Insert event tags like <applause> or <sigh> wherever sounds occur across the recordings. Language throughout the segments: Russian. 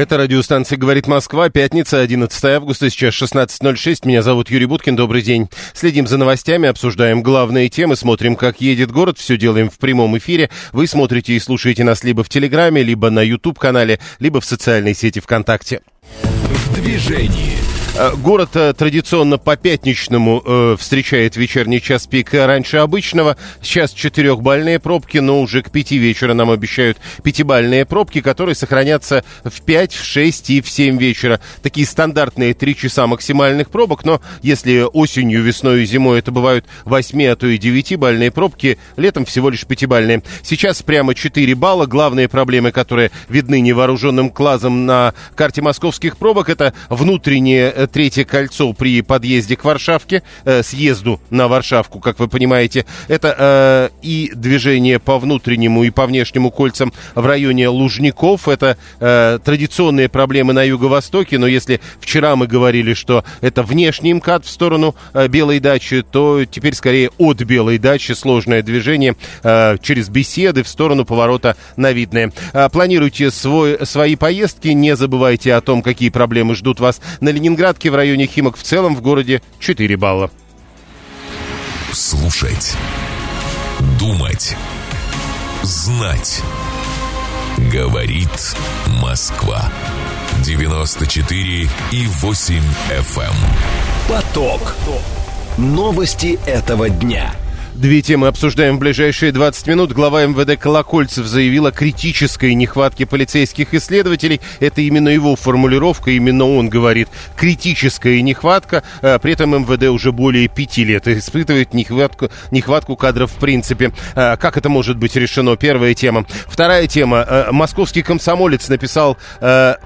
Это радиостанция «Говорит Москва», пятница, 11 августа, сейчас 16.06. Меня зовут Юрий Буткин, добрый день. Следим за новостями, обсуждаем главные темы, смотрим, как едет город, все делаем в прямом эфире. Вы смотрите и слушаете нас либо в Телеграме, либо на YouTube-канале, либо в социальной сети ВКонтакте. В движении. Э, город э, традиционно по пятничному э, встречает вечерний час пик раньше обычного. Сейчас четырехбальные пробки, но уже к пяти вечера нам обещают пятибальные пробки, которые сохранятся в 5, в 6 и в 7 вечера. Такие стандартные три часа максимальных пробок, но если осенью, весной и зимой это бывают 8, а то и 9-бальные пробки, летом всего лишь пятибальные. Сейчас прямо 4 балла. Главные проблемы, которые видны невооруженным глазом на карте московских пробок, это внутренние Э, третье кольцо при подъезде к Варшавке, э, съезду на Варшавку, как вы понимаете. Это э, и движение по внутреннему и по внешнему кольцам в районе Лужников. Это э, традиционные проблемы на юго-востоке, но если вчера мы говорили, что это внешний МКАД в сторону э, Белой дачи, то теперь скорее от Белой дачи сложное движение э, через беседы в сторону поворота на Видное. Э, планируйте свой, свои поездки, не забывайте о том, какие проблемы ждут вас на Ленинград Ленинградке, в районе Химок в целом в городе 4 балла. Слушать. Думать. Знать. Говорит Москва. 94 и 8 FM. Эм. Поток. Новости этого дня. Две темы обсуждаем в ближайшие 20 минут. Глава МВД Колокольцев заявил о критической нехватке полицейских исследователей. Это именно его формулировка, именно он говорит. Критическая нехватка. А, при этом МВД уже более пяти лет испытывает нехватку, нехватку кадров в принципе. А, как это может быть решено? Первая тема. Вторая тема. А, московский комсомолец написал,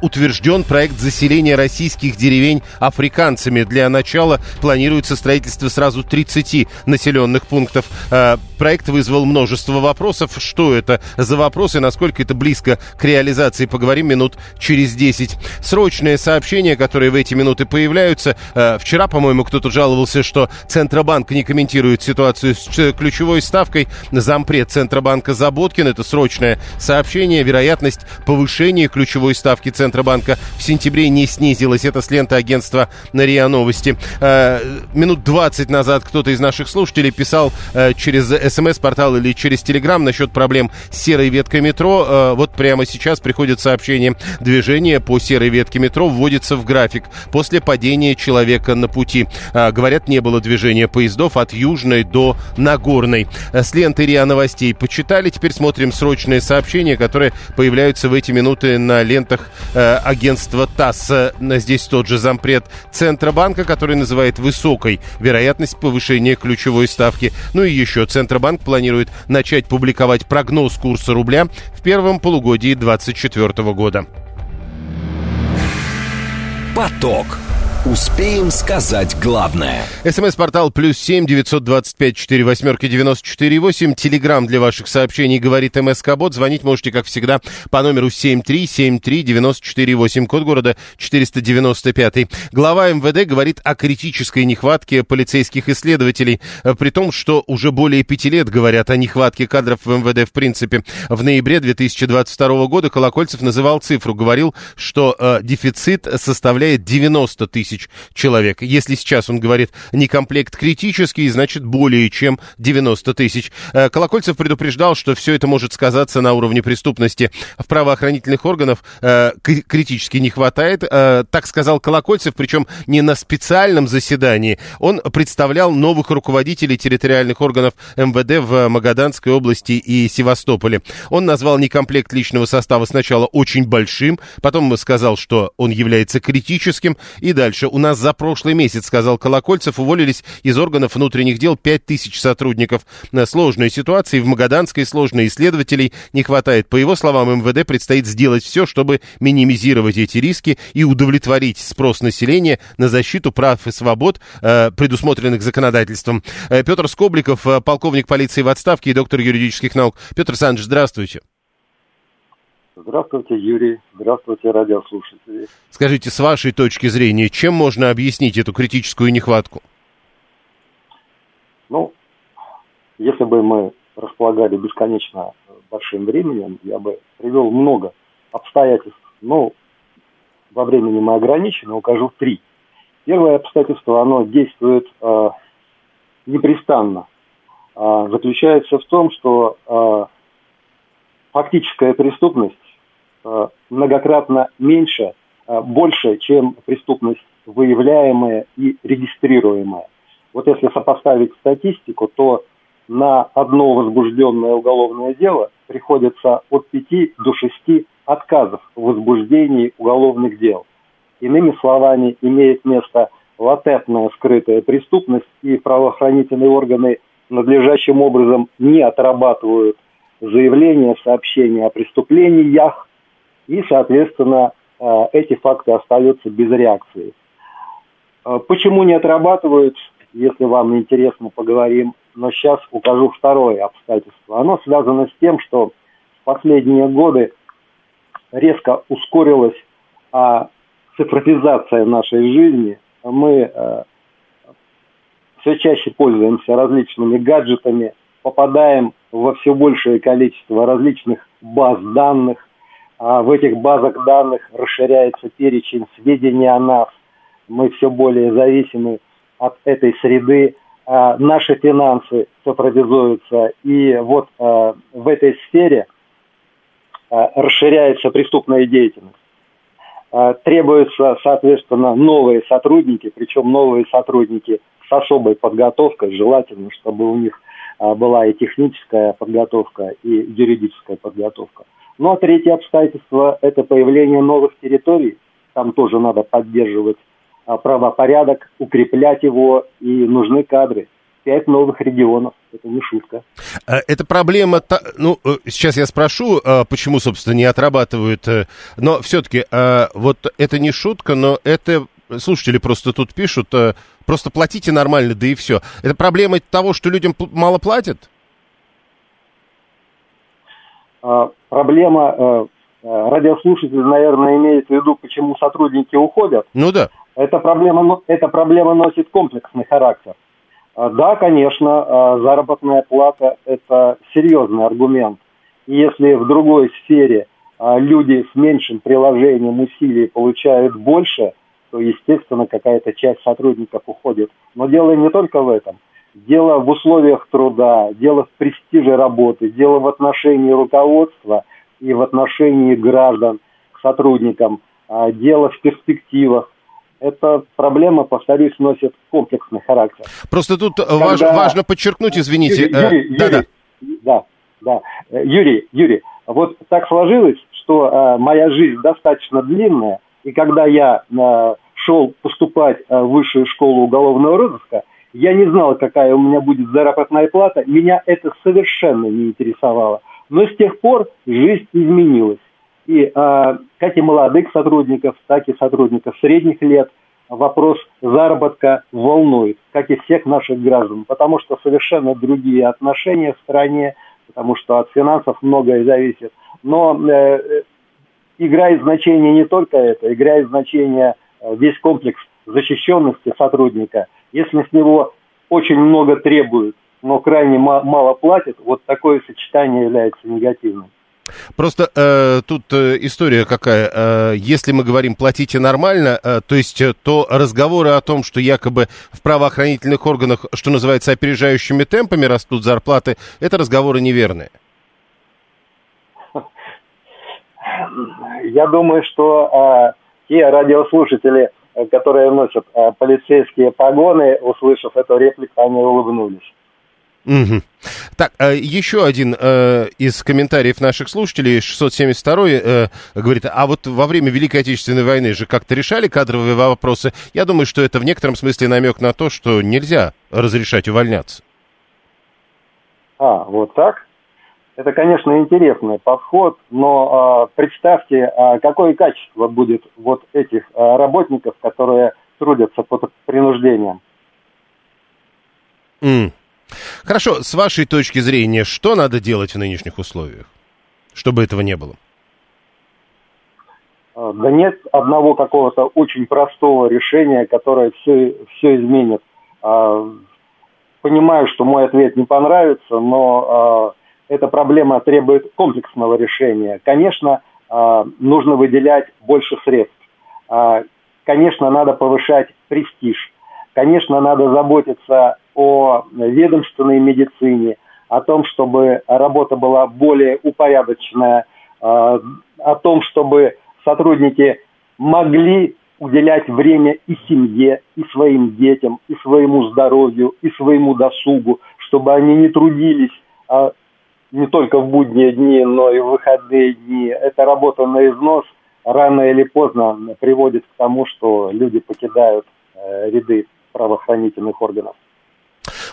утвержден проект заселения российских деревень африканцами. Для начала планируется строительство сразу 30 населенных пунктов Uh. Проект вызвал множество вопросов. Что это за вопросы, насколько это близко к реализации, поговорим минут через 10. Срочные сообщения, которые в эти минуты появляются. Э, вчера, по-моему, кто-то жаловался, что Центробанк не комментирует ситуацию с ключевой ставкой. Зампред Центробанка Заботкин. Это срочное сообщение. Вероятность повышения ключевой ставки Центробанка в сентябре не снизилась. Это с ленты агентства РИА Новости. Э, минут 20 назад кто-то из наших слушателей писал Э, через смс-портал или через телеграм насчет проблем с серой веткой метро. Э, вот прямо сейчас приходит сообщение. Движение по серой ветке метро вводится в график после падения человека на пути. Э, говорят, не было движения поездов от Южной до Нагорной. С ленты РИА Новостей почитали. Теперь смотрим срочные сообщения, которые появляются в эти минуты на лентах агентства ТАСС. Здесь тот же зампред Центробанка, который называет высокой вероятность повышения ключевой ставки ну и еще Центробанк планирует начать публиковать прогноз курса рубля в первом полугодии 2024 года. Поток. Успеем сказать главное. СМС-портал плюс семь девятьсот двадцать пять четыре восьмерки девяносто четыре восемь. Телеграмм для ваших сообщений говорит МСК Бот. Звонить можете, как всегда, по номеру семь три семь три девяносто четыре восемь. Код города четыреста девяносто пятый. Глава МВД говорит о критической нехватке полицейских исследователей. При том, что уже более пяти лет говорят о нехватке кадров в МВД в принципе. В ноябре 2022 года Колокольцев называл цифру. Говорил, что э, дефицит составляет 90 тысяч тысяч человек. Если сейчас он говорит не комплект критический, значит более чем 90 тысяч. Э, Колокольцев предупреждал, что все это может сказаться на уровне преступности. В правоохранительных органов э, критически не хватает. Э, так сказал Колокольцев, причем не на специальном заседании. Он представлял новых руководителей территориальных органов МВД в Магаданской области и Севастополе. Он назвал некомплект личного состава сначала очень большим, потом сказал, что он является критическим, и дальше дальше. У нас за прошлый месяц, сказал Колокольцев, уволились из органов внутренних дел 5 тысяч сотрудников. На сложной ситуации в Магаданской сложной исследователей не хватает. По его словам, МВД предстоит сделать все, чтобы минимизировать эти риски и удовлетворить спрос населения на защиту прав и свобод, э, предусмотренных законодательством. Э, Петр Скобликов, э, полковник полиции в отставке и доктор юридических наук. Петр Александрович, здравствуйте. Здравствуйте, Юрий. Здравствуйте, радиослушатели. Скажите, с вашей точки зрения, чем можно объяснить эту критическую нехватку? Ну, если бы мы располагали бесконечно большим временем, я бы привел много обстоятельств. Но во времени мы ограничены, укажу три. Первое обстоятельство, оно действует э, непрестанно. Э, заключается в том, что э, фактическая преступность многократно меньше, э, больше, чем преступность выявляемая и регистрируемая. Вот если сопоставить статистику, то на одно возбужденное уголовное дело приходится от 5 до 6 отказов в возбуждении уголовных дел. Иными словами, имеет место латентная скрытая преступность, и правоохранительные органы надлежащим образом не отрабатывают заявления, сообщения о преступлениях, и, соответственно, э, эти факты остаются без реакции. Э, почему не отрабатывают, если вам интересно, поговорим. Но сейчас укажу второе обстоятельство. Оно связано с тем, что в последние годы резко ускорилась а, цифровизация нашей жизни. Мы а, все чаще пользуемся различными гаджетами, попадаем во все большее количество различных баз данных. А в этих базах данных расширяется перечень сведений о нас. Мы все более зависимы от этой среды. А наши финансы цифровизуются. И вот а, в этой сфере расширяется преступная деятельность. Требуются, соответственно, новые сотрудники, причем новые сотрудники с особой подготовкой, желательно, чтобы у них была и техническая подготовка, и юридическая подготовка. Ну а третье обстоятельство – это появление новых территорий. Там тоже надо поддерживать а, правопорядок, укреплять его, и нужны кадры. Пять новых регионов, это не шутка. А, это проблема, ну, э, сейчас я спрошу, а, почему, собственно, не отрабатывают, э, но все-таки вот это не шутка, но это слушатели просто тут пишут, э, просто платите нормально, да и все. Это проблема того, что людям мало платят? Проблема радиослушатель, наверное, имеет в виду, почему сотрудники уходят. Ну да. Эта проблема, эта проблема носит комплексный характер. А, да, конечно, а, заработная плата – это серьезный аргумент. И если в другой сфере а, люди с меньшим приложением усилий получают больше, то, естественно, какая-то часть сотрудников уходит. Но дело не только в этом. Дело в условиях труда, дело в престиже работы, дело в отношении руководства и в отношении граждан к сотрудникам, дело в перспективах эта проблема, повторюсь, носит комплексный характер. Просто тут Когда... важ, важно подчеркнуть, извините. Юрий, э, Юрий, да, Юрий, да. да, да. Юрий, Юрий, вот так сложилось, что э, моя жизнь достаточно длинная, и когда я э, шел поступать э, в высшую школу уголовного розыска, я не знал, какая у меня будет заработная плата, меня это совершенно не интересовало. Но с тех пор жизнь изменилась. И э, как и молодых сотрудников, так и сотрудников средних лет вопрос заработка волнует, как и всех наших граждан, потому что совершенно другие отношения в стране, потому что от финансов многое зависит. Но э, играет значение не только это, играет значение э, весь комплекс защищенности сотрудника. Если с него очень много требуют, но крайне мало платят, вот такое сочетание является негативным. Просто э, тут э, история какая. Э, если мы говорим платите нормально, э, то есть э, то разговоры о том, что якобы в правоохранительных органах, что называется, опережающими темпами растут зарплаты, это разговоры неверные. Я думаю, что э, те радиослушатели, которые носят э, полицейские погоны, услышав эту реплику, они улыбнулись. Угу. Так, э, еще один э, из комментариев наших слушателей, 672 э, говорит, а вот во время Великой Отечественной войны же как-то решали кадровые вопросы. Я думаю, что это в некотором смысле намек на то, что нельзя разрешать увольняться. А, вот так? Это, конечно, интересный подход, но э, представьте, э, какое качество будет вот этих э, работников, которые трудятся под принуждением. Mm. Хорошо, с вашей точки зрения, что надо делать в нынешних условиях, чтобы этого не было? Да нет одного какого-то очень простого решения, которое все, все изменит. Понимаю, что мой ответ не понравится, но эта проблема требует комплексного решения. Конечно, нужно выделять больше средств. Конечно, надо повышать престиж. Конечно, надо заботиться о ведомственной медицине, о том, чтобы работа была более упорядоченная, о том, чтобы сотрудники могли уделять время и семье, и своим детям, и своему здоровью, и своему досугу, чтобы они не трудились а не только в будние дни, но и в выходные дни. Эта работа на износ рано или поздно приводит к тому, что люди покидают э, ряды правоохранительных органов.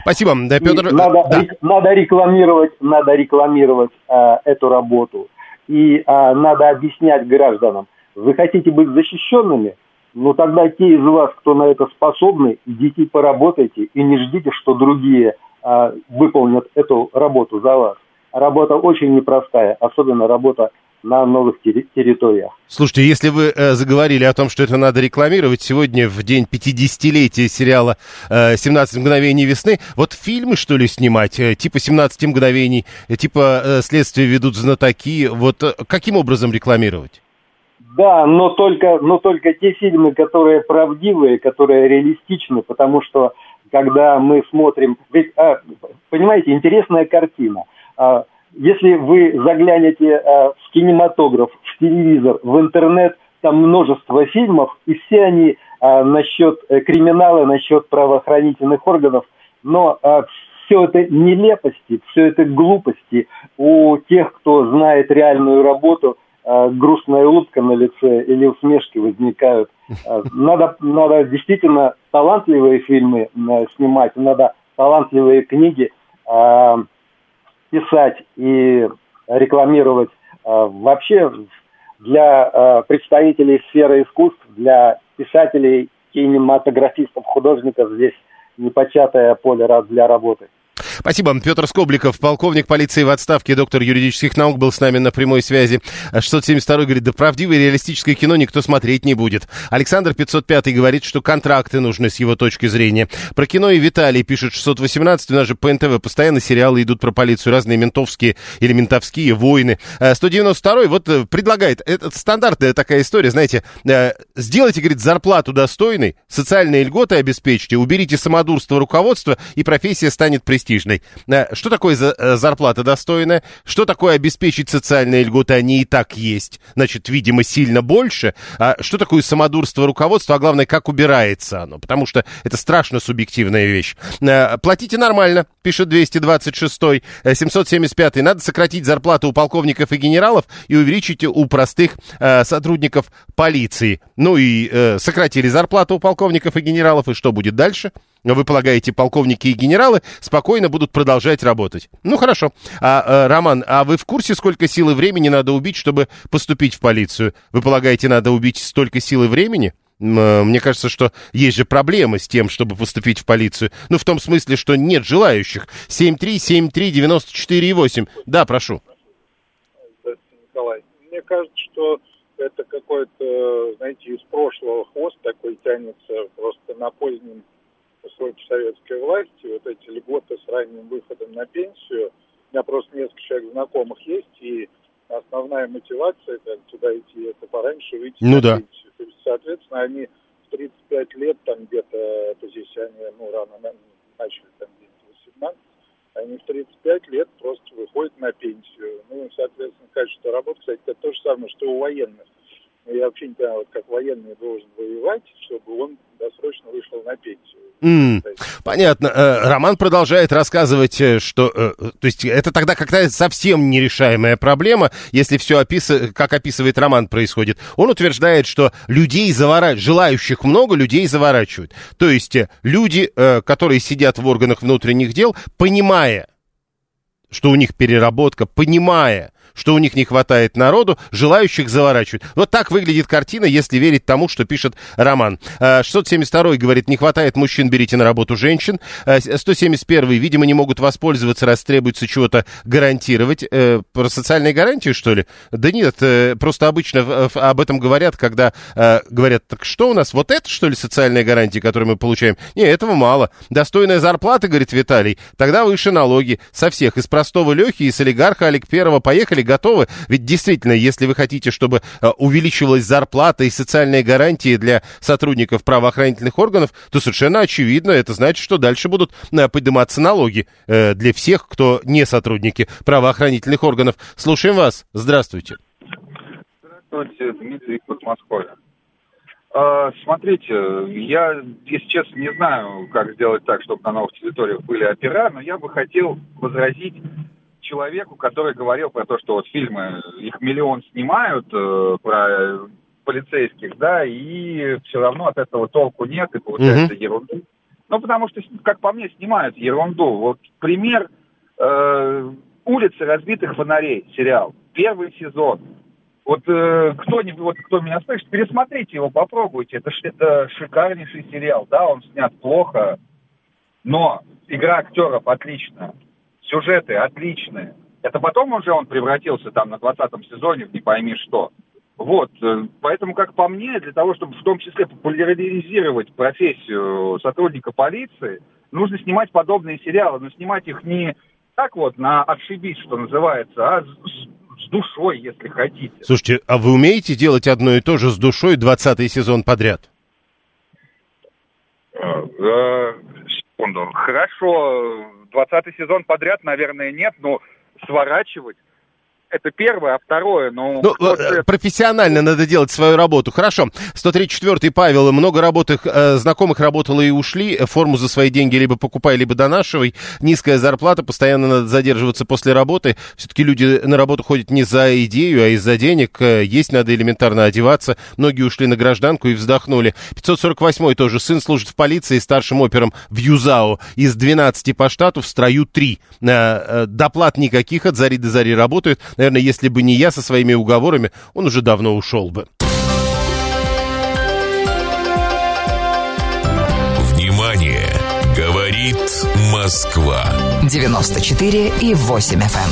Спасибо, да, Петр. надо, да. надо рекламировать, надо рекламировать э, эту работу и э, надо объяснять гражданам, вы хотите быть защищенными, ну тогда те из вас, кто на это способны, идите поработайте и не ждите, что другие э, выполнят эту работу за вас. Работа очень непростая, особенно работа на новых территориях. Слушайте, если вы э, заговорили о том, что это надо рекламировать, сегодня в день 50-летия сериала э, «17 мгновений весны», вот фильмы, что ли, снимать, э, типа «17 мгновений», э, типа э, «Следствие ведут знатоки», вот э, каким образом рекламировать? Да, но только, но только те фильмы, которые правдивые, которые реалистичны, потому что когда мы смотрим... Ведь, а, понимаете, интересная картина. А, если вы заглянете э, в кинематограф, в телевизор, в интернет, там множество фильмов, и все они э, насчет э, криминала, насчет правоохранительных органов, но все это нелепости, все это глупости. У тех, кто знает реальную работу, грустная улыбка на лице или усмешки возникают. Надо, надо действительно талантливые фильмы снимать, надо талантливые книги писать и рекламировать э, вообще для э, представителей сферы искусств, для писателей, кинематографистов, художников здесь непочатое поле для работы. Спасибо. Петр Скобликов, полковник полиции в отставке, доктор юридических наук, был с нами на прямой связи. 672 говорит, да правдивое реалистическое кино никто смотреть не будет. Александр 505 говорит, что контракты нужны с его точки зрения. Про кино и Виталий пишет 618, у нас же по НТВ постоянно сериалы идут про полицию, разные ментовские или ментовские войны. 192 вот э, предлагает, это стандартная такая история, знаете, э, сделайте, говорит, зарплату достойной, социальные льготы обеспечьте, уберите самодурство руководства, и профессия станет престижной престижной. Э, что такое э, зарплата достойная? Что такое обеспечить социальные льготы? Они и так есть. Значит, видимо, сильно больше. А что такое самодурство руководства? А главное, как убирается оно? Потому что это страшно субъективная вещь. Э, платите нормально, пишет 226 775 Надо сократить зарплату у полковников и генералов и увеличить у простых сотрудников полиции. Ну и сократили зарплату у полковников и генералов. И что будет дальше? Вы полагаете, полковники и генералы спокойно будут продолжать работать? Ну, хорошо. А, а, Роман, а вы в курсе, сколько сил и времени надо убить, чтобы поступить в полицию? Вы полагаете, надо убить столько сил и времени? Э, мне кажется, что есть же проблемы с тем, чтобы поступить в полицию. Ну, в том смысле, что нет желающих. 7373948. Да, прошу. Николай, мне кажется, что это какой-то, знаете, из прошлого хвост такой тянется просто на позднем сроки советской власти, вот эти льготы с ранним выходом на пенсию, у меня просто несколько человек знакомых есть, и основная мотивация, как туда идти, это пораньше выйти ну, на да. пенсию. То есть, соответственно, они в 35 лет, там где-то, это здесь они, ну, рано начали, там где-то 18, они в 35 лет просто выходят на пенсию. Ну, соответственно, качество работы, кстати, это то же самое, что у военных. Я вообще не понимаю, вот как военный должен воевать, чтобы он досрочно вышел на пенсию. Mm, понятно. Э, Роман продолжает рассказывать, э, что... Э, то есть это тогда какая-то совсем нерешаемая проблема, если все, опис... как описывает Роман, происходит. Он утверждает, что людей заворачивают, желающих много, людей заворачивают. То есть люди, которые сидят в органах внутренних дел, понимая, что у них переработка, понимая, что у них не хватает народу, желающих заворачивать. Вот так выглядит картина, если верить тому, что пишет Роман. 672 говорит, не хватает мужчин, берите на работу женщин. 171 видимо, не могут воспользоваться, раз требуется чего-то гарантировать. Э, про социальные гарантии, что ли? Да нет, э, просто обычно об этом говорят, когда э, говорят, так что у нас, вот это, что ли, социальные гарантии, которые мы получаем? Не, этого мало. Достойная зарплата, говорит Виталий, тогда выше налоги. Со всех, из простого Лехи, из олигарха Олег Первого, поехали, готовы. Ведь действительно, если вы хотите, чтобы увеличивалась зарплата и социальные гарантии для сотрудников правоохранительных органов, то совершенно очевидно, это значит, что дальше будут подниматься налоги для всех, кто не сотрудники правоохранительных органов. Слушаем вас. Здравствуйте. Здравствуйте, Дмитрий Подмосковье. А, смотрите, я, если честно, не знаю, как сделать так, чтобы на новых территориях были опера, но я бы хотел возразить человеку, который говорил про то, что вот фильмы, их миллион снимают э, про полицейских, да, и все равно от этого толку нет, и получается mm-hmm. ерунда. Ну, потому что, как по мне, снимают ерунду. Вот пример э, «Улицы разбитых фонарей» сериал. Первый сезон. Вот э, кто, не, вот кто меня слышит, пересмотрите его, попробуйте. Это, это шикарнейший сериал. Да, он снят плохо, но игра актеров отличная. Сюжеты отличные. Это потом уже он превратился там на 20 сезоне в не пойми что. Вот, э, поэтому, как по мне, для того, чтобы в том числе популяризировать профессию сотрудника полиции, нужно снимать подобные сериалы, но снимать их не так вот на отшибись, что называется, а с, с душой, если хотите. Слушайте, а вы умеете делать одно и то же с душой 20 сезон подряд? Секунду. Хорошо, 20 сезон подряд, наверное, нет, но сворачивать это первое, а второе, ну... ну э, профессионально надо делать свою работу. Хорошо. 134-й Павел. Много работых, э, знакомых работало и ушли. Форму за свои деньги либо покупай, либо донашивай. Низкая зарплата, постоянно надо задерживаться после работы. Все-таки люди на работу ходят не за идею, а из-за денег. Э, есть надо элементарно одеваться. Многие ушли на гражданку и вздохнули. 548-й тоже. Сын служит в полиции старшим опером в Юзао. Из 12 по штату в строю 3. Э, э, доплат никаких, от зари до зари работают Наверное, если бы не я со своими уговорами, он уже давно ушел бы. Внимание! Говорит Москва. 94 и 8 FM. Эм.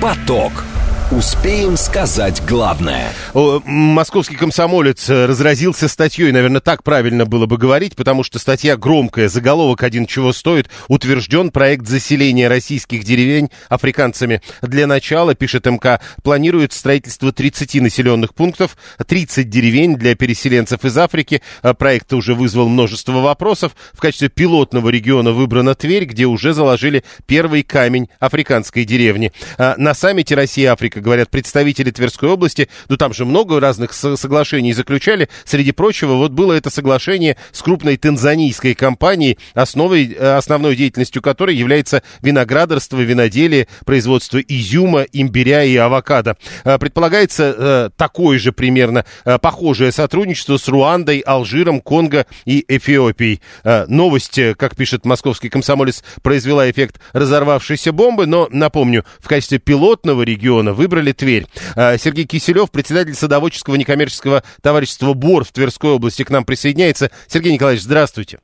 Поток. Успеем сказать главное. Московский комсомолец э, разразился статьей, наверное, так правильно было бы говорить, потому что статья громкая, заголовок один чего стоит, утвержден проект заселения российских деревень африканцами. Для начала, пишет МК, планирует строительство 30 населенных пунктов, 30 деревень для переселенцев из Африки. Э, проект уже вызвал множество вопросов. В качестве пилотного региона выбрана Тверь, где уже заложили первый камень африканской деревни. Э, на саммите Россия-Африка говорят представители Тверской области. Ну, там же много разных соглашений заключали. Среди прочего, вот было это соглашение с крупной танзанийской компанией, основой, э, основной деятельностью которой является виноградарство, виноделие, производство изюма, имбиря и авокадо. Э, предполагается э, такое же примерно похожее сотрудничество с Руандой, Алжиром, Конго и Эфиопией. Новость, как пишет московский комсомолец, произвела эффект разорвавшейся бомбы, но, напомню, в качестве пилотного региона выбрали выбрали Тверь. А, Сергей Киселев, председатель садоводческого некоммерческого товарищества БОР в Тверской области, к нам присоединяется. Сергей Николаевич, здравствуйте.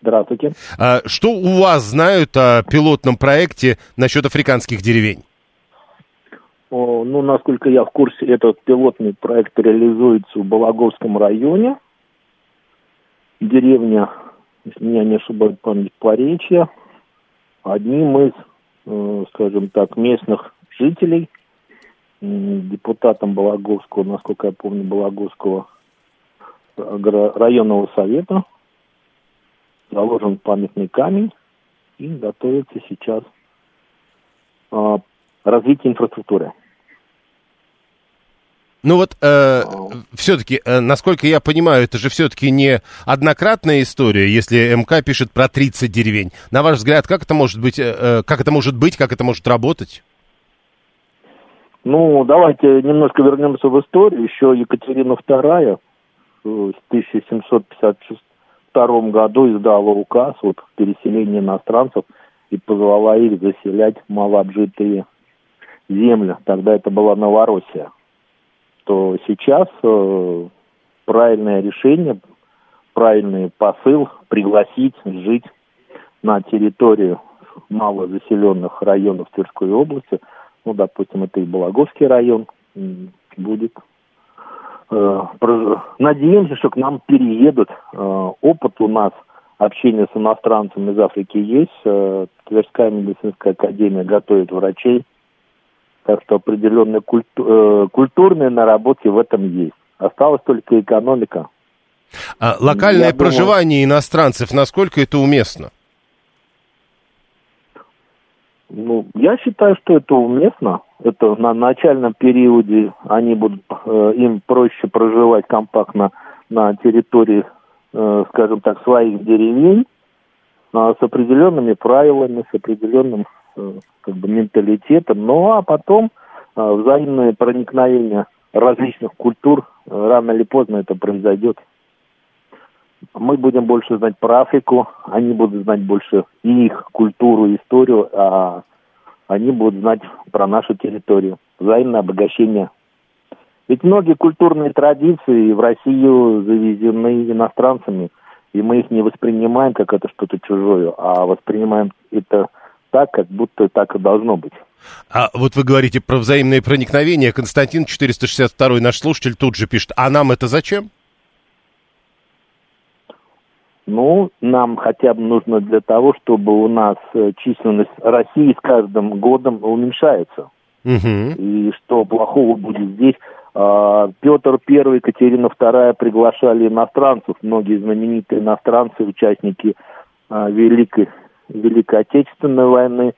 Здравствуйте. А, что у вас знают о пилотном проекте насчет африканских деревень? Ну, насколько я в курсе, этот пилотный проект реализуется в Балаговском районе. Деревня, если меня не ошибает память, Поречья. Одним из, э, скажем так, местных жителей депутатом Балаговского, насколько я помню, Балаговского районного совета заложен памятный камень и готовится сейчас а, развитие инфраструктуры. Ну вот, э, а. все-таки, э, насколько я понимаю, это же все-таки не однократная история, если МК пишет про 30 деревень. На ваш взгляд, как это может быть, э, э как это может быть, как это может работать? Ну, давайте немножко вернемся в историю. Еще Екатерина II в 1752 году издала указ вот, переселения иностранцев и позвала их заселять малообжитые земли, тогда это была Новороссия, то сейчас э, правильное решение, правильный посыл пригласить жить на территорию малозаселенных районов Тверской области, ну, допустим, это и Балаговский район будет. Э, надеемся, что к нам переедут. Э, опыт у нас общения с иностранцами из Африки есть. Э, Тверская медицинская академия готовит врачей. Так что определенные культу, культурные наработки в этом есть. Осталась только экономика. А локальное Я проживание думаю... иностранцев, насколько это уместно? Ну, я считаю, что это уместно. Это на начальном периоде они будут, э, им проще проживать компактно на территории, э, скажем так, своих деревень, э, с определенными правилами, с определенным э, как бы менталитетом. Ну а потом э, взаимное проникновение различных культур э, рано или поздно это произойдет. Мы будем больше знать про Африку, они будут знать больше и их культуру, историю, а они будут знать про нашу территорию. Взаимное обогащение. Ведь многие культурные традиции в Россию завезены иностранцами, и мы их не воспринимаем как это что-то чужое, а воспринимаем это так, как будто так и должно быть. А вот вы говорите про взаимное проникновение. Константин 462 наш слушатель тут же пишет, а нам это зачем? Ну, нам хотя бы нужно для того, чтобы у нас э, численность России с каждым годом уменьшается. Угу. И что плохого будет здесь? А, Петр I, Екатерина II приглашали иностранцев, многие знаменитые иностранцы, участники а, Великой, Великой Отечественной войны,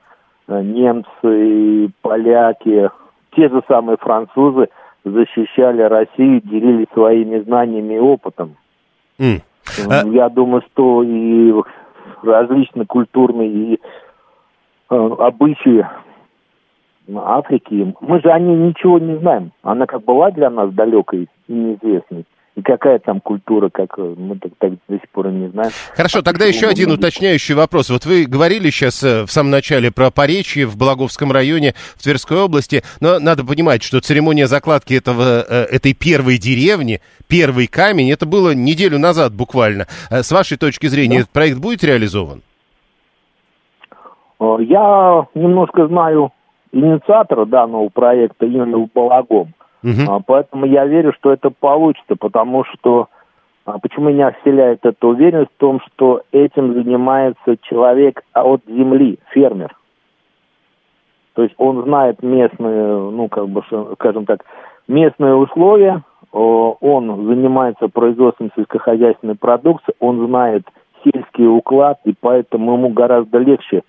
а, немцы, поляки, те же самые французы защищали Россию, делились своими знаниями и опытом. Mm. А... Я думаю, что и различные культурные и э, обычаи Африки, мы же о ней ничего не знаем. Она как была для нас далекой и неизвестной. И какая там культура, как э, мы так, так до сих пор не знаем. Хорошо, а тогда еще один уточняющий вопрос. Вот вы говорили сейчас э, в самом начале про Поречье в Благовском районе в Тверской области, но надо понимать, что церемония закладки этого, э, этой первой деревни, первый камень, это было неделю назад буквально. С вашей точки зрения, да. этот проект будет реализован? Я немножко знаю инициатора данного проекта именно в Балагом. Угу. А, поэтому я верю, что это получится, потому что а, почему меня вселяет эта уверенность в том, что этим занимается человек от земли, фермер. То есть он знает местные, ну, как бы, скажем так, местные условия, он занимается производством сельскохозяйственной продукции, он знает сельский уклад, и поэтому ему гораздо легче,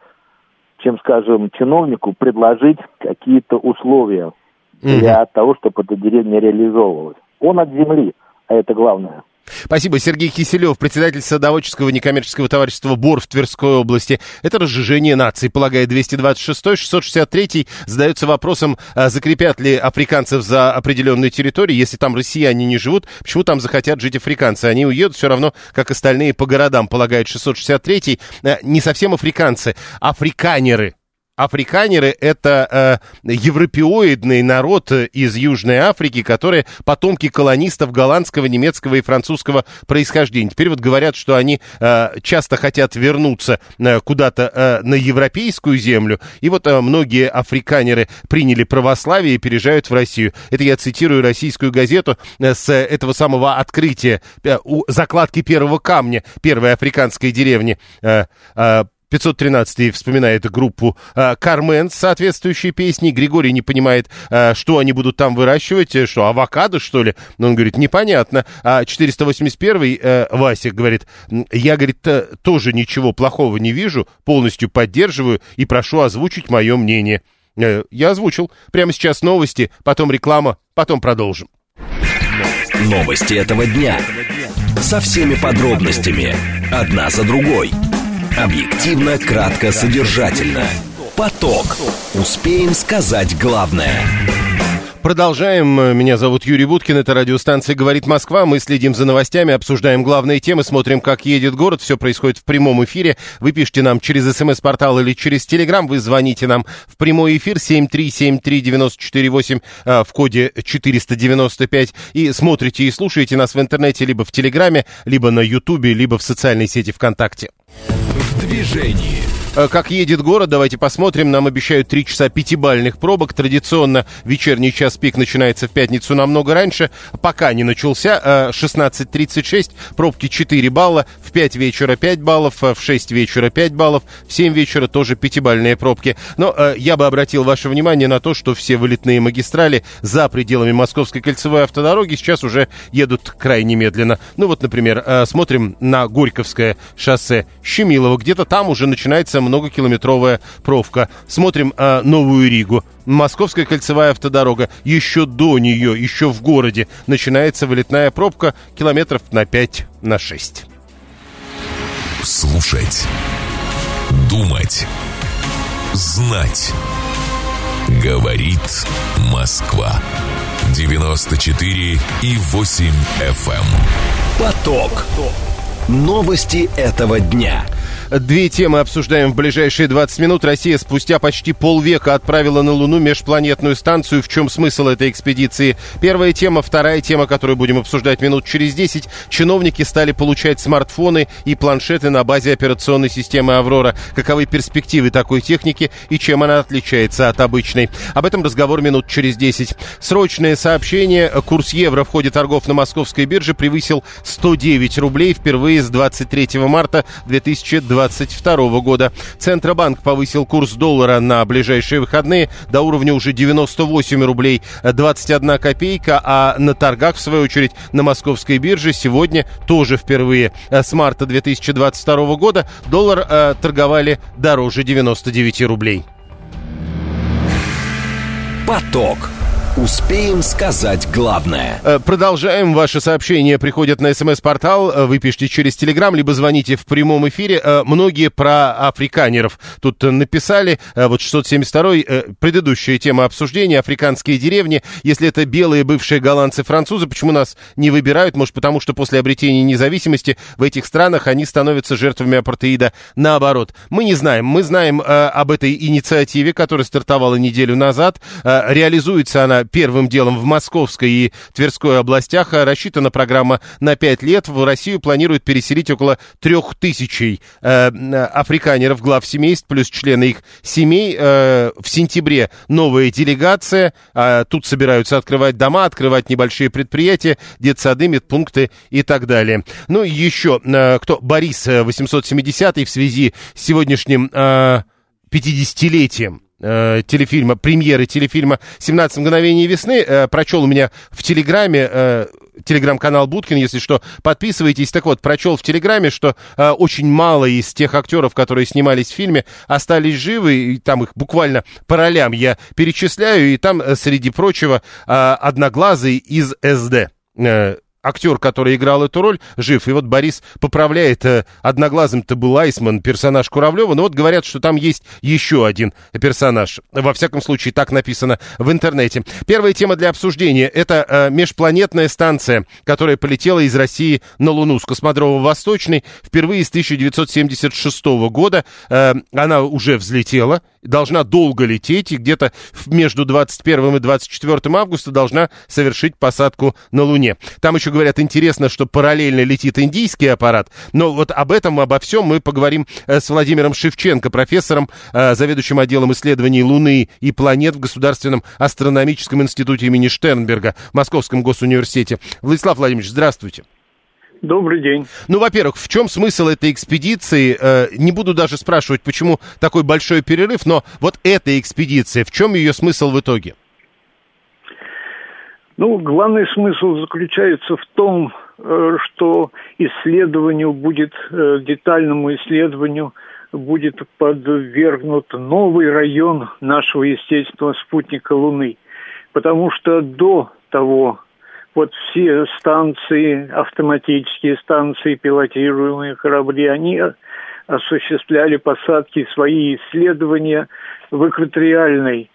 чем, скажем, чиновнику предложить какие-то условия для того, чтобы эта деревня реализовывалась. Он от земли, а это главное. Спасибо. Сергей Киселев, председатель садоводческого некоммерческого товарищества БОР в Тверской области. Это разжижение нации, полагает 226 663 задается вопросом, а закрепят ли африканцев за определенные территории, если там россияне не живут, почему там захотят жить африканцы? Они уедут все равно, как остальные, по городам, полагает 663 э, Не совсем африканцы, африканеры Африканеры — это э, европеоидный народ из Южной Африки, которые потомки колонистов голландского, немецкого и французского происхождения. Теперь вот говорят, что они э, часто хотят вернуться э, куда-то э, на европейскую землю. И вот э, многие африканеры приняли православие и переезжают в Россию. Это я цитирую российскую газету э, с этого самого открытия, э, у закладки первого камня первой африканской деревни. Э, э, 513 вспоминает группу э, Кармен с соответствующей песней. Григорий не понимает, э, что они будут там выращивать, э, что, авокадо, что ли? Но он говорит, непонятно. А 481 э, Вася говорит, я, говорит, тоже ничего плохого не вижу, полностью поддерживаю и прошу озвучить мое мнение. Э, я озвучил. Прямо сейчас новости, потом реклама, потом продолжим. Новости этого дня. Со всеми подробностями. Одна за другой. Объективно, кратко, содержательно. Поток. Успеем сказать главное. Продолжаем. Меня зовут Юрий Буткин. Это радиостанция «Говорит Москва». Мы следим за новостями, обсуждаем главные темы, смотрим, как едет город. Все происходит в прямом эфире. Вы пишите нам через смс-портал или через телеграм. Вы звоните нам в прямой эфир 7373948 а, в коде 495 и смотрите и слушаете нас в интернете либо в телеграме, либо на ютубе, либо в социальной сети ВКонтакте. В движении. Э, как едет город, давайте посмотрим. Нам обещают 3 часа пятибальных пробок. Традиционно вечерний час пик начинается в пятницу намного раньше. Пока не начался. 16.36, э, пробки 4 балла. В 5 вечера 5 баллов, э, в 6 вечера 5 баллов, в 7 вечера тоже пятибальные пробки. Но я бы обратил ваше внимание на то, что все вылетные магистрали за пределами Московской кольцевой автодороги сейчас уже едут крайне медленно. Ну вот, например, смотрим на Горьковское шоссе Щемилово. Где-то там уже начинается многокилометровая пробка. Смотрим э, Новую Ригу. Московская кольцевая автодорога. Еще до нее, еще в городе, начинается вылетная пробка километров на 5, на 6. Слушать. Думать. Знать. Говорит Москва. 94 и 8 FM. Эм. Поток. Новости этого дня. Две темы обсуждаем в ближайшие 20 минут. Россия спустя почти полвека отправила на Луну межпланетную станцию. В чем смысл этой экспедиции? Первая тема. Вторая тема, которую будем обсуждать минут через 10. Чиновники стали получать смартфоны и планшеты на базе операционной системы «Аврора». Каковы перспективы такой техники и чем она отличается от обычной? Об этом разговор минут через 10. Срочное сообщение. Курс евро в ходе торгов на московской бирже превысил 109 рублей впервые с 23 марта 2020 2022 года. Центробанк повысил курс доллара на ближайшие выходные до уровня уже 98 рублей 21 копейка, а на торгах, в свою очередь, на московской бирже сегодня тоже впервые с марта 2022 года доллар э, торговали дороже 99 рублей. Поток. Успеем сказать главное. Э, продолжаем. Ваши сообщения приходят на смс-портал. Э, вы пишите через Телеграм, либо звоните в прямом эфире. Э, многие про африканеров тут написали. Вот 672-й, предыдущая тема обсуждения, африканские деревни. Если это белые бывшие голландцы-французы, почему нас не выбирают? Может, потому что после обретения независимости в этих странах они становятся жертвами апартеида наоборот. Мы не знаем. Мы знаем об этой инициативе, которая стартовала неделю назад. Реализуется она первым делом в Московской и Тверской областях. А рассчитана программа на 5 лет. В Россию планируют переселить около трех тысячей э, африканеров, глав семейств, плюс члены их семей. Э, в сентябре новая делегация. Э, тут собираются открывать дома, открывать небольшие предприятия, детсады, медпункты и так далее. Ну и еще, э, кто? Борис 870 в связи с сегодняшним э, 50-летием э, телефильма, премьеры телефильма «17 мгновений весны». Э, прочел у меня в Телеграме, э, телеграм-канал Будкин, если что, подписывайтесь. Так вот, прочел в Телеграме, что э, очень мало из тех актеров, которые снимались в фильме, остались живы, и там их буквально по ролям я перечисляю, и там, э, среди прочего, э, одноглазый из СД. Э, актер, который играл эту роль, жив. И вот Борис поправляет э, одноглазым-то был Айсман, персонаж Куравлева. Но вот говорят, что там есть еще один персонаж. Во всяком случае, так написано в интернете. Первая тема для обсуждения – это э, межпланетная станция, которая полетела из России на Луну с космодрома Восточный впервые с 1976 года. Э, она уже взлетела, должна долго лететь, и где-то между 21 и 24 августа должна совершить посадку на Луне. Там еще говорят, интересно, что параллельно летит индийский аппарат. Но вот об этом, обо всем мы поговорим э, с Владимиром Шевченко, профессором, э, заведующим отделом исследований Луны и планет в Государственном астрономическом институте имени Штернберга в Московском госуниверситете. Владислав Владимирович, здравствуйте. Добрый день. Ну, во-первых, в чем смысл этой экспедиции? Э, не буду даже спрашивать, почему такой большой перерыв, но вот эта экспедиция, в чем ее смысл в итоге? Ну, главный смысл заключается в том, э, что исследованию будет, э, детальному исследованию будет подвергнут новый район нашего естественного спутника Луны. Потому что до того вот все станции, автоматические станции, пилотируемые корабли, они осуществляли посадки, свои исследования в экваториальной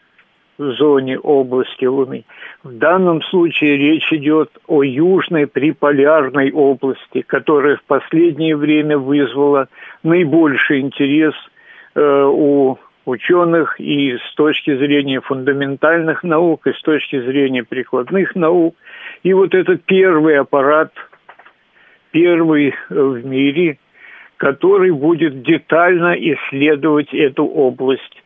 зоне области Луны. В данном случае речь идет о южной приполярной области, которая в последнее время вызвала наибольший интерес э, у ученых и с точки зрения фундаментальных наук, и с точки зрения прикладных наук. И вот этот первый аппарат, первый в мире, который будет детально исследовать эту область.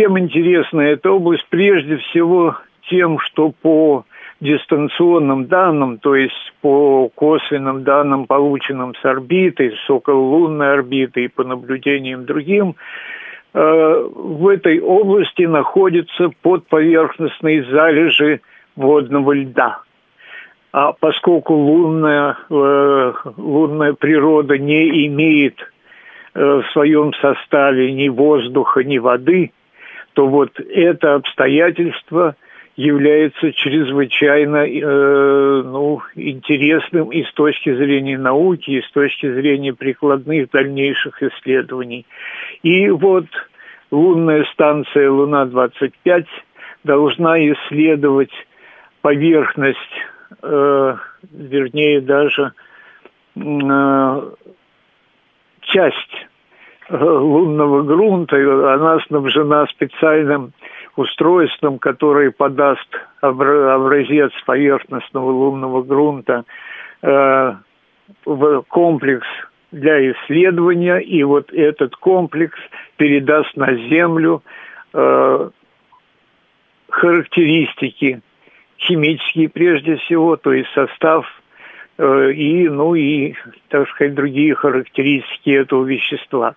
Чем интересна эта область? Прежде всего тем, что по дистанционным данным, то есть по косвенным данным, полученным с орбиты, с окололунной орбиты и по наблюдениям другим, э, в этой области находятся подповерхностные залежи водного льда. А поскольку лунная, э, лунная природа не имеет э, в своем составе ни воздуха, ни воды, то вот это обстоятельство – является чрезвычайно э, ну, интересным и с точки зрения науки, и с точки зрения прикладных дальнейших исследований. И вот лунная станция Луна-25 должна исследовать поверхность, э, вернее даже э, часть лунного грунта, она снабжена специальным устройством, которое подаст образец поверхностного лунного грунта э, в комплекс для исследования, и вот этот комплекс передаст на Землю э, характеристики химические прежде всего, то есть состав э, и, ну и, так сказать, другие характеристики этого вещества.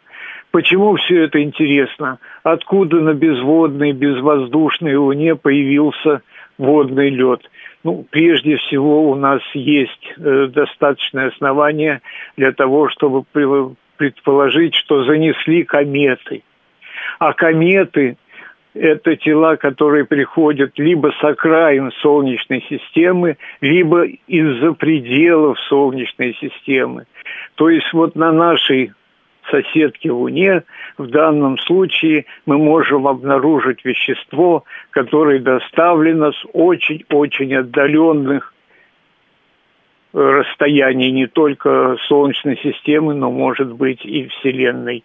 Почему все это интересно? Откуда на безводной, безвоздушной Луне появился водный лед? Ну, прежде всего, у нас есть э, достаточное основание для того, чтобы предположить, что занесли кометы. А кометы – это тела, которые приходят либо с окраин Солнечной системы, либо из-за пределов Солнечной системы. То есть вот на нашей соседке Луне, в данном случае мы можем обнаружить вещество, которое доставлено с очень-очень отдаленных расстояний не только Солнечной системы, но, может быть, и Вселенной.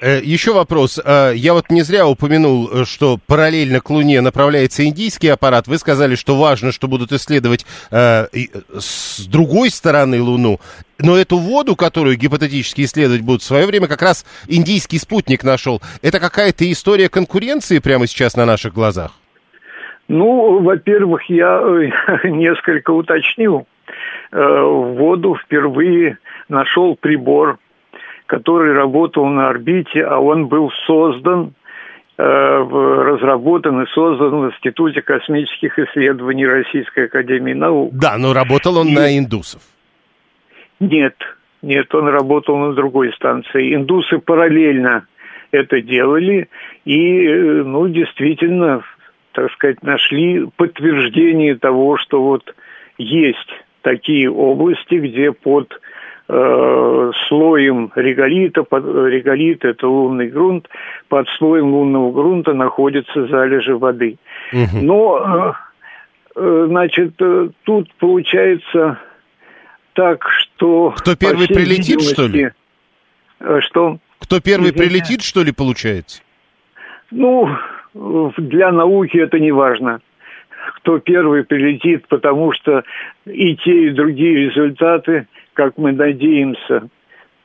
Э, Еще вопрос. Э, я вот не зря упомянул, э, что параллельно к Луне направляется индийский аппарат. Вы сказали, что важно, что будут исследовать с другой стороны Луну. Но эту воду, которую гипотетически исследовать будут в свое время, как раз индийский спутник нашел. Это какая-то история конкуренции прямо сейчас на наших глазах? Ну, во-первых, я <laughs> несколько уточню. Воду впервые нашел прибор который работал на орбите, а он был создан, э, разработан и создан в Институте космических исследований Российской Академии Наук. Да, но работал он и... на индусов. Нет, нет, он работал на другой станции. Индусы параллельно это делали и, э, ну, действительно, так сказать, нашли подтверждение того, что вот есть такие области, где под э, слоем реголита, под, реголит это лунный грунт, под слоем лунного грунта находятся залежи воды. Угу. Но, э, э, значит, э, тут получается так, что... Кто первый прилетит, что ли? Э, что? Кто первый Извиня. прилетит, что ли, получается? Ну, для науки это не важно кто первый прилетит, потому что и те, и другие результаты как мы надеемся,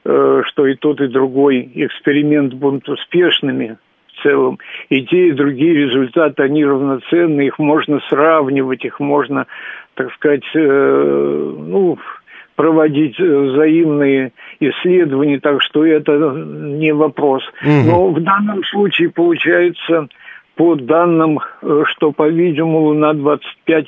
э, что и тот, и другой эксперимент будут успешными в целом. И те, и другие результаты, они равноценны, их можно сравнивать, их можно, так сказать, э, ну, проводить взаимные исследования, так что это не вопрос. Угу. Но в данном случае получается, по данным, э, что, по-видимому, на 25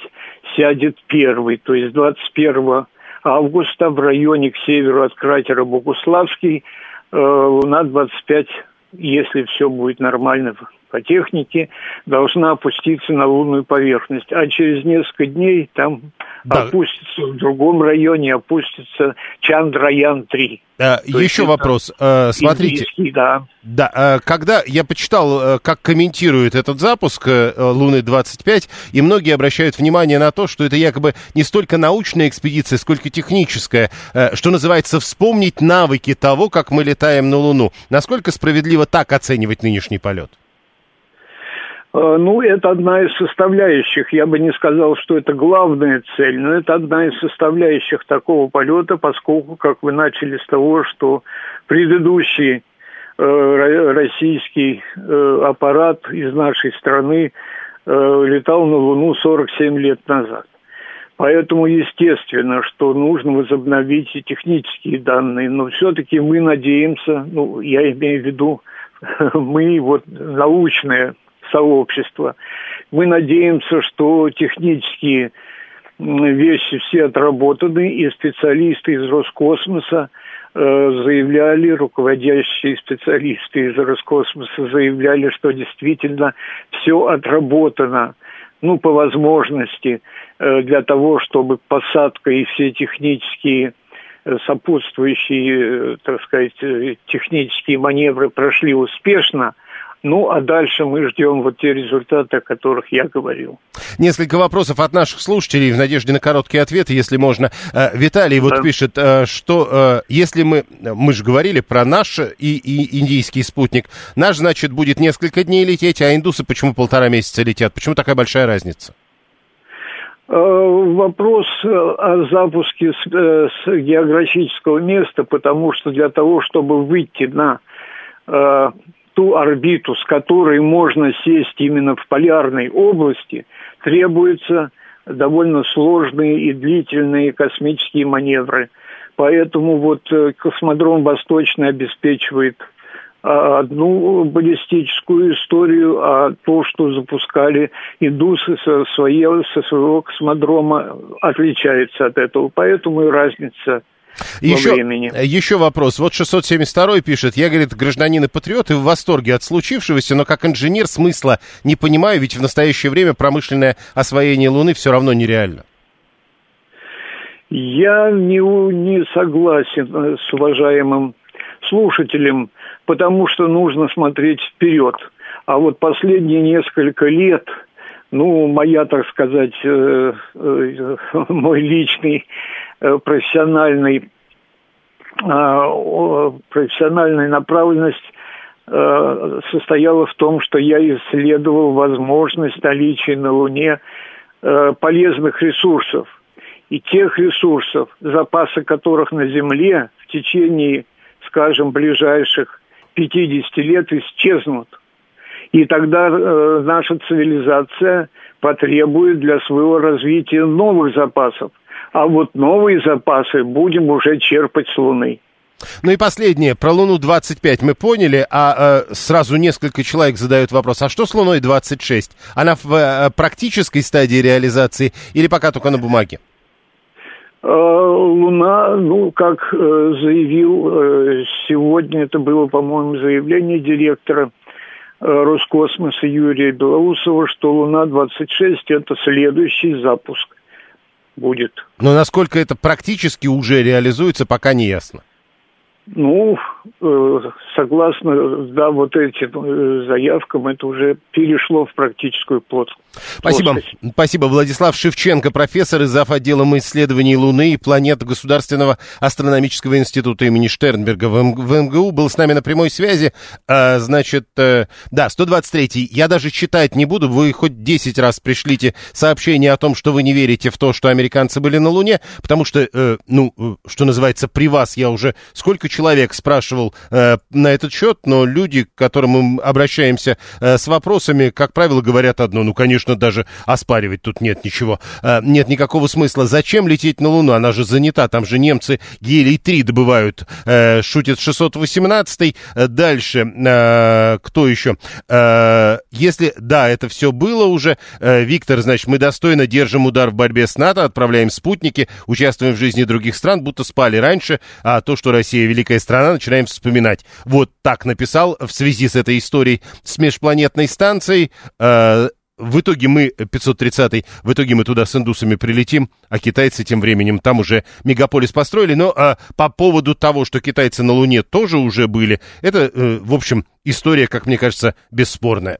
сядет первый, то есть 21 августа в районе к северу от кратера Богуславский э, Луна-25, если все будет нормально, по технике должна опуститься на лунную поверхность, а через несколько дней там да. опустится в другом районе, опустится Чандраян-3. А, еще вопрос. А, смотрите. Да. Да, а, когда я почитал, как комментирует этот запуск Луны-25, и многие обращают внимание на то, что это якобы не столько научная экспедиция, сколько техническая, что называется, вспомнить навыки того, как мы летаем на Луну. Насколько справедливо так оценивать нынешний полет? Э, ну, это одна из составляющих. Я бы не сказал, что это главная цель, но это одна из составляющих такого полета, поскольку, как вы начали с того, что предыдущий э, российский э, аппарат из нашей страны э, летал на Луну 47 лет назад. Поэтому естественно, что нужно возобновить и технические данные, но все-таки мы надеемся, ну, я имею в виду, <laughs> мы вот научное сообщества. Мы надеемся, что технические вещи все отработаны, и специалисты из Роскосмоса э, заявляли, руководящие специалисты из Роскосмоса заявляли, что действительно все отработано, ну, по возможности, э, для того, чтобы посадка и все технические э, сопутствующие, так сказать, технические маневры прошли успешно, ну, а дальше мы ждем вот те результаты, о которых я говорил. Несколько вопросов от наших слушателей в надежде на короткие ответы, если можно. Э, Виталий вот да. пишет, э, что э, если мы, мы же говорили про наш и, и индийский спутник, наш, значит, будет несколько дней лететь, а индусы почему полтора месяца летят? Почему такая большая разница? Вопрос о запуске с географического места, потому что для того, чтобы выйти на ту орбиту, с которой можно сесть именно в полярной области, требуются довольно сложные и длительные космические маневры. Поэтому вот э, космодром Восточный обеспечивает а, одну баллистическую историю, а то, что запускали индусы со, своего, со своего космодрома, отличается от этого. Поэтому и разница еще, времени. Еще вопрос. Вот 672 пишет, я, говорит, гражданин и патриот и в восторге от случившегося, но как инженер смысла не понимаю, ведь в настоящее время промышленное освоение Луны все равно нереально. Я не, не согласен э, с уважаемым слушателем, потому что нужно смотреть вперед. А вот последние несколько лет, ну, моя, так сказать, э, э, <laughs> мой личный Э, профессиональный, э, профессиональная направленность э, состояла в том, что я исследовал возможность наличия на Луне полезных ресурсов. И тех ресурсов, запасы которых на Земле в течение, скажем, ближайших 50 лет исчезнут. И тогда э, наша цивилизация потребует для своего развития новых запасов а вот новые запасы будем уже черпать с Луны. Ну и последнее, про Луну-25 мы поняли, а э, сразу несколько человек задают вопрос, а что с Луной-26? Она в э, практической стадии реализации или пока только на бумаге? Э, Луна, ну, как э, заявил э, сегодня, это было, по-моему, заявление директора Роскосмоса Юрия Белоусова, что Луна-26 это следующий запуск будет. Но насколько это практически уже реализуется, пока не ясно. Ну, э, согласно, да, вот этим э, заявкам, это уже перешло в практическую плотность. Спасибо. Спасибо. Владислав Шевченко, профессор и зав. отделом исследований Луны и планет Государственного астрономического института имени Штернберга в, МГУ, был с нами на прямой связи. А, значит, э, да, 123-й. Я даже читать не буду. Вы хоть 10 раз пришлите сообщение о том, что вы не верите в то, что американцы были на Луне, потому что, ну, что называется, при вас я уже сколько человек спрашивал э, на этот счет, но люди, к которым мы обращаемся э, с вопросами, как правило, говорят одно. Ну, конечно, даже оспаривать тут нет ничего. Э, нет никакого смысла. Зачем лететь на Луну? Она же занята. Там же немцы гелий-3 добывают. Э, шутит 618 э, Дальше. Э, кто еще? Э, если, да, это все было уже. Э, Виктор, значит, мы достойно держим удар в борьбе с НАТО, отправляем спутники, участвуем в жизни других стран, будто спали раньше, а то, что Россия великая страна, начинаем вспоминать. Вот так написал в связи с этой историей с межпланетной станцией. Э, в итоге мы, 530-й, в итоге мы туда с индусами прилетим, а китайцы тем временем там уже мегаполис построили. Но а, по поводу того, что китайцы на Луне тоже уже были, это, э, в общем, история, как мне кажется, бесспорная.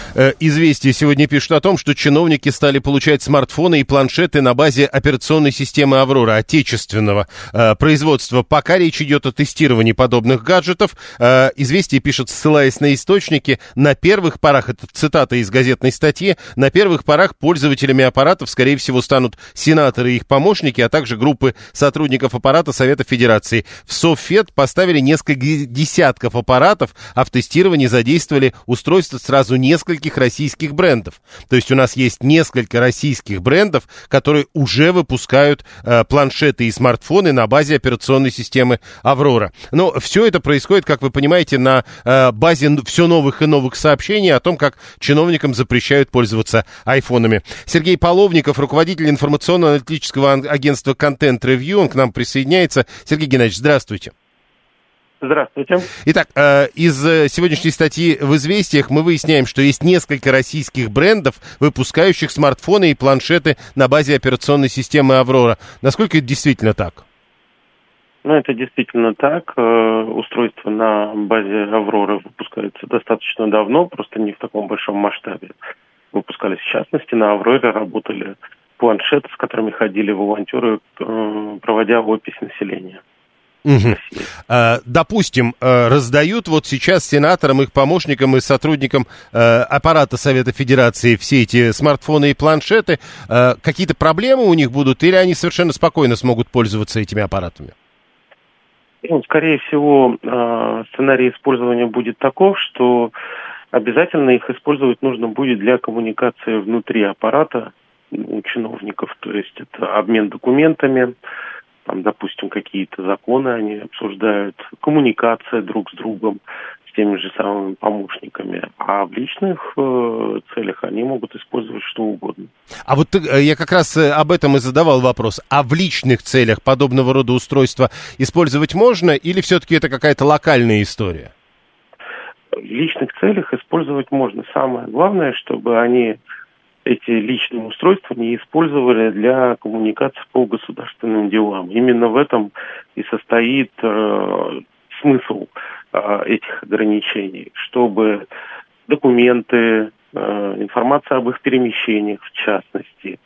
Э, Известия сегодня пишут о том, что чиновники стали получать смартфоны и планшеты на базе операционной системы «Аврора» отечественного э, производства. Пока речь идет о тестировании подобных гаджетов. Э, Известия пишут, ссылаясь на источники, на первых порах, это цитата из газетной статьи, на первых порах пользователями аппаратов, скорее всего, станут сенаторы и их помощники, а также группы сотрудников аппарата Совета Федерации. В Софет поставили несколько десятков аппаратов, а в тестировании задействовали устройства сразу нескольких российских брендов. То есть у нас есть несколько российских брендов, которые уже выпускают э, планшеты и смартфоны на базе операционной системы Аврора. Но все это происходит, как вы понимаете, на э, базе все новых и новых сообщений о том, как чиновникам запрещают пользоваться айфонами. Сергей Половников, руководитель информационно-аналитического агентства Content Review, он к нам присоединяется. Сергей Геннадьевич, здравствуйте. Здравствуйте. Итак, э, из э, сегодняшней статьи в «Известиях» мы выясняем, что есть несколько российских брендов, выпускающих смартфоны и планшеты на базе операционной системы «Аврора». Насколько это действительно так? Ну, это действительно так. Э, устройства на базе «Авроры» выпускаются достаточно давно, просто не в таком большом масштабе. Выпускались в частности. На «Авроре» работали планшеты, с которыми ходили волонтеры, проводя опись населения. Угу. Допустим, э, раздают вот сейчас сенаторам, их помощникам и сотрудникам э, аппарата Совета Федерации все эти смартфоны и планшеты. Какие-то проблемы у них будут или они совершенно спокойно смогут пользоваться этими аппаратами? Ну, скорее всего, сценарий использования будет таков, что обязательно их использовать нужно будет для коммуникации внутри аппарата у чиновников, то есть это обмен документами, там, допустим, какие-то законы они обсуждают, коммуникация друг с другом, с теми же самыми помощниками. А в личных э, целях они могут использовать что угодно. А вот э, я как раз э, об этом и задавал вопрос. А в личных целях подобного рода устройства использовать можно или все-таки это какая-то локальная история? В личных целях использовать можно. Самое главное, чтобы они эти личные устройства не использовали для коммуникации по государственным делам. Именно в этом и состоит э, смысл э, этих ограничений, чтобы документы, э, информация об их перемещениях, в частности,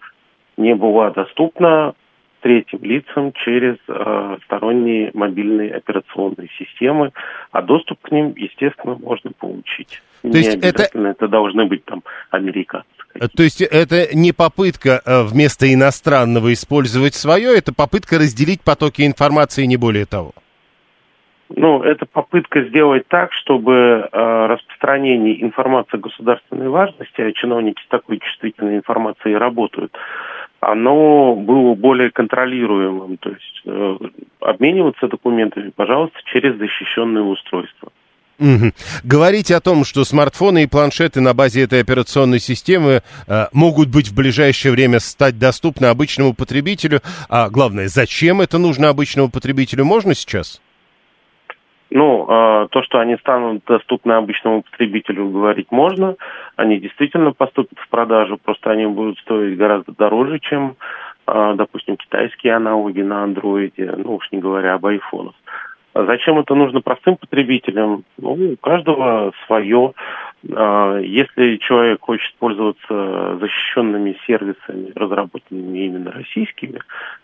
не была доступна третьим лицам через э, сторонние мобильные операционные системы, а доступ к ним, естественно, можно получить. То не есть это... это должны быть там американцы. То есть это не попытка э, вместо иностранного использовать свое, это попытка разделить потоки информации, не более того. Ну, это попытка сделать так, чтобы э, распространение информации государственной важности, а чиновники с такой чувствительной информацией работают, оно было более контролируемым. То есть э, обмениваться документами, пожалуйста, через защищенные устройства. Угу. Говорите о том, что смартфоны и планшеты на базе этой операционной системы э, могут быть в ближайшее время стать доступны обычному потребителю. А главное, зачем это нужно обычному потребителю, можно сейчас? Ну, э, то, что они станут доступны обычному потребителю, говорить можно. Они действительно поступят в продажу, просто они будут стоить гораздо дороже, чем, э, допустим, китайские аналоги на андроиде, ну уж не говоря об айфонах. А зачем это нужно простым потребителям? Ну, у каждого свое. А, если человек хочет пользоваться защищенными сервисами, разработанными именно российскими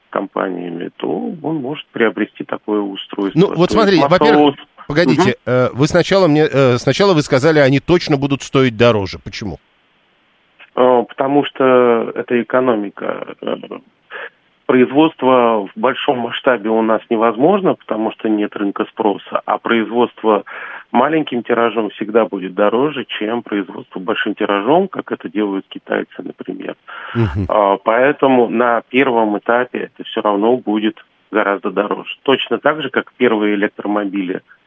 компаниями, то он может приобрести такое устройство. Ну, вот смотрите, во-первых, <laughs> погодите, угу. вы сначала мне, э, сначала вы сказали, они точно будут стоить дороже. Почему? Потому что это экономика производство в большом масштабе у нас невозможно, потому что нет рынка спроса, а производство маленьким тиражом всегда будет дороже, чем производство большим тиражом, как это делают китайцы, например. Угу. Поэтому на первом этапе это все равно будет гораздо дороже. Точно так же, как первые электромобили – а,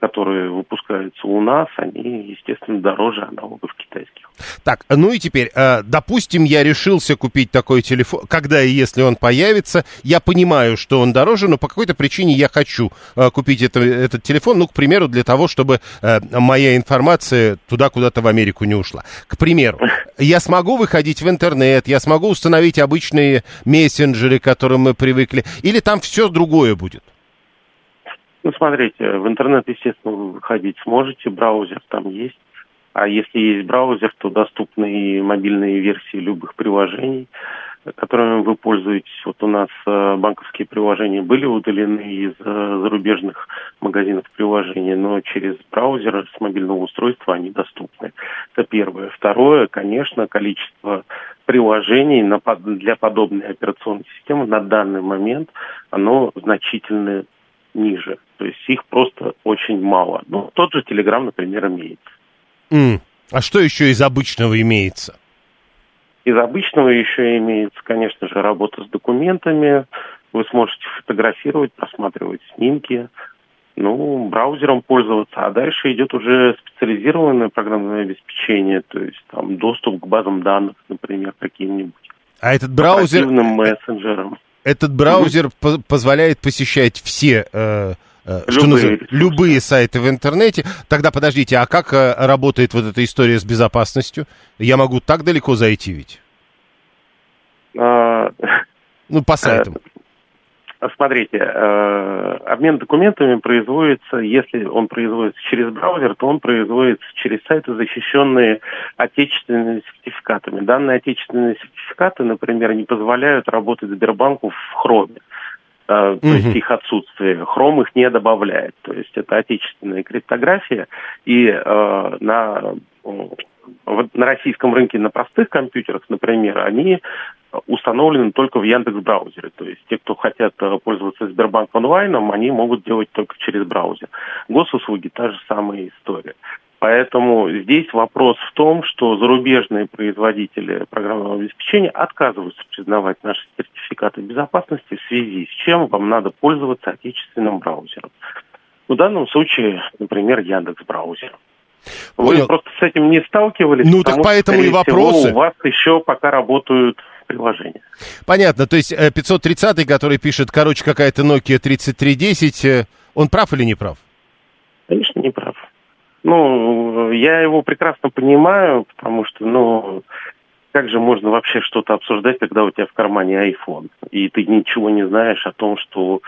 которые выпускаются у нас, они, естественно, дороже аналогов китайских. Так, ну и теперь, э, допустим, я решился купить такой телефон, когда и если он появится, я понимаю, что он дороже, но по какой-то причине я хочу э, купить это, этот телефон, ну, к примеру, для того, чтобы э, моя информация туда куда-то в Америку не ушла. К примеру, <laughs> я смогу выходить в интернет, я смогу установить обычные мессенджеры, к которым мы привыкли, или там все другое будет? Ну, смотрите, в интернет, естественно, вы выходить сможете, браузер там есть. А если есть браузер, то доступны и мобильные версии любых приложений, которыми вы пользуетесь. Вот у нас э, банковские приложения были удалены из э, зарубежных магазинов приложений, но через браузер с мобильного устройства они доступны. Это первое. Второе, конечно, количество приложений для подобной операционной системы на данный момент, оно значительно ниже. То есть их просто очень мало. Ну, тот же Telegram, например, имеется. Mm. А что еще из обычного имеется? Из обычного еще имеется, конечно же, работа с документами. Вы сможете фотографировать, просматривать снимки, ну, браузером пользоваться, а дальше идет уже специализированное программное обеспечение, то есть там доступ к базам данных, например, каким-нибудь. А этот браузер... мессенджером. Этот браузер по позволяет посещать все э, э, любые. любые сайты в интернете. Тогда подождите, а как э, работает вот эта история с безопасностью? Я могу так далеко зайти ведь? А... Ну, по сайтам. <laughs> Смотрите, э, обмен документами производится, если он производится через браузер, то он производится через сайты, защищенные отечественными сертификатами. Данные отечественные сертификаты, например, не позволяют работать Сбербанку в хроме. Uh, то есть их отсутствие. Хром их не добавляет. То есть это отечественная криптография. И э, на, на российском рынке на простых компьютерах, например, они установлены только в Яндекс браузере. То есть те, кто хотят э, пользоваться Сбербанк онлайном, они могут делать только через браузер. Госуслуги та же самая история. Поэтому здесь вопрос в том, что зарубежные производители программного обеспечения отказываются признавать наши сертификаты безопасности в связи с чем вам надо пользоваться отечественным браузером. В данном случае, например, Яндекс браузер. Вы просто с этим не сталкивались. Ну так поэтому и вопросы. Всего, у вас еще пока работают приложения. Понятно. То есть 530, э, который пишет, короче, какая-то Nokia 3310, э, он прав или не прав? Конечно, не прав. Ну, я его прекрасно понимаю, потому что, ну, как же можно вообще что-то обсуждать, когда у тебя в кармане iPhone, и ты ничего не знаешь о том, что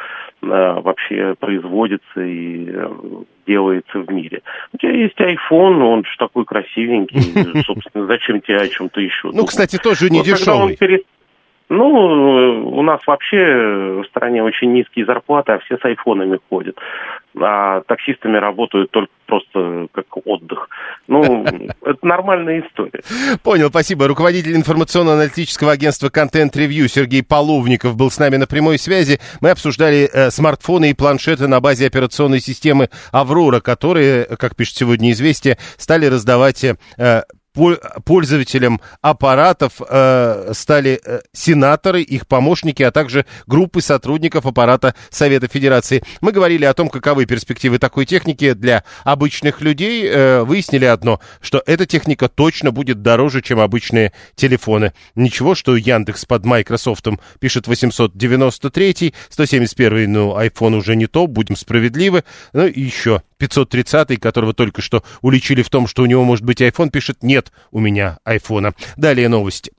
э, вообще производится и э, делается в мире. У тебя есть iPhone, он же такой красивенький, <laughs> собственно, зачем тебе о чем-то еще? Ну, кстати, тоже не дешевый. Ну, у нас вообще в стране очень низкие зарплаты, а все с айфонами ходят. А таксистами работают только просто как отдых. Ну, <laughs> это нормальная история. Понял, спасибо. Руководитель информационно-аналитического агентства Content Review Сергей Половников был с нами на прямой связи. Мы обсуждали э, смартфоны и планшеты на базе операционной системы «Аврора», которые, как пишет сегодня «Известия», стали раздавать э, пользователям аппаратов э, стали э, сенаторы, их помощники, а также группы сотрудников аппарата Совета Федерации. Мы говорили о том, каковы перспективы такой техники для обычных людей. Э, выяснили одно, что эта техника точно будет дороже, чем обычные телефоны. Ничего, что Яндекс под Microsoft пишет 893, 171, ну, iPhone уже не то, будем справедливы. Ну и еще 530, которого только что уличили в том, что у него может быть iPhone, пишет «нет у меня айфона». Далее новости.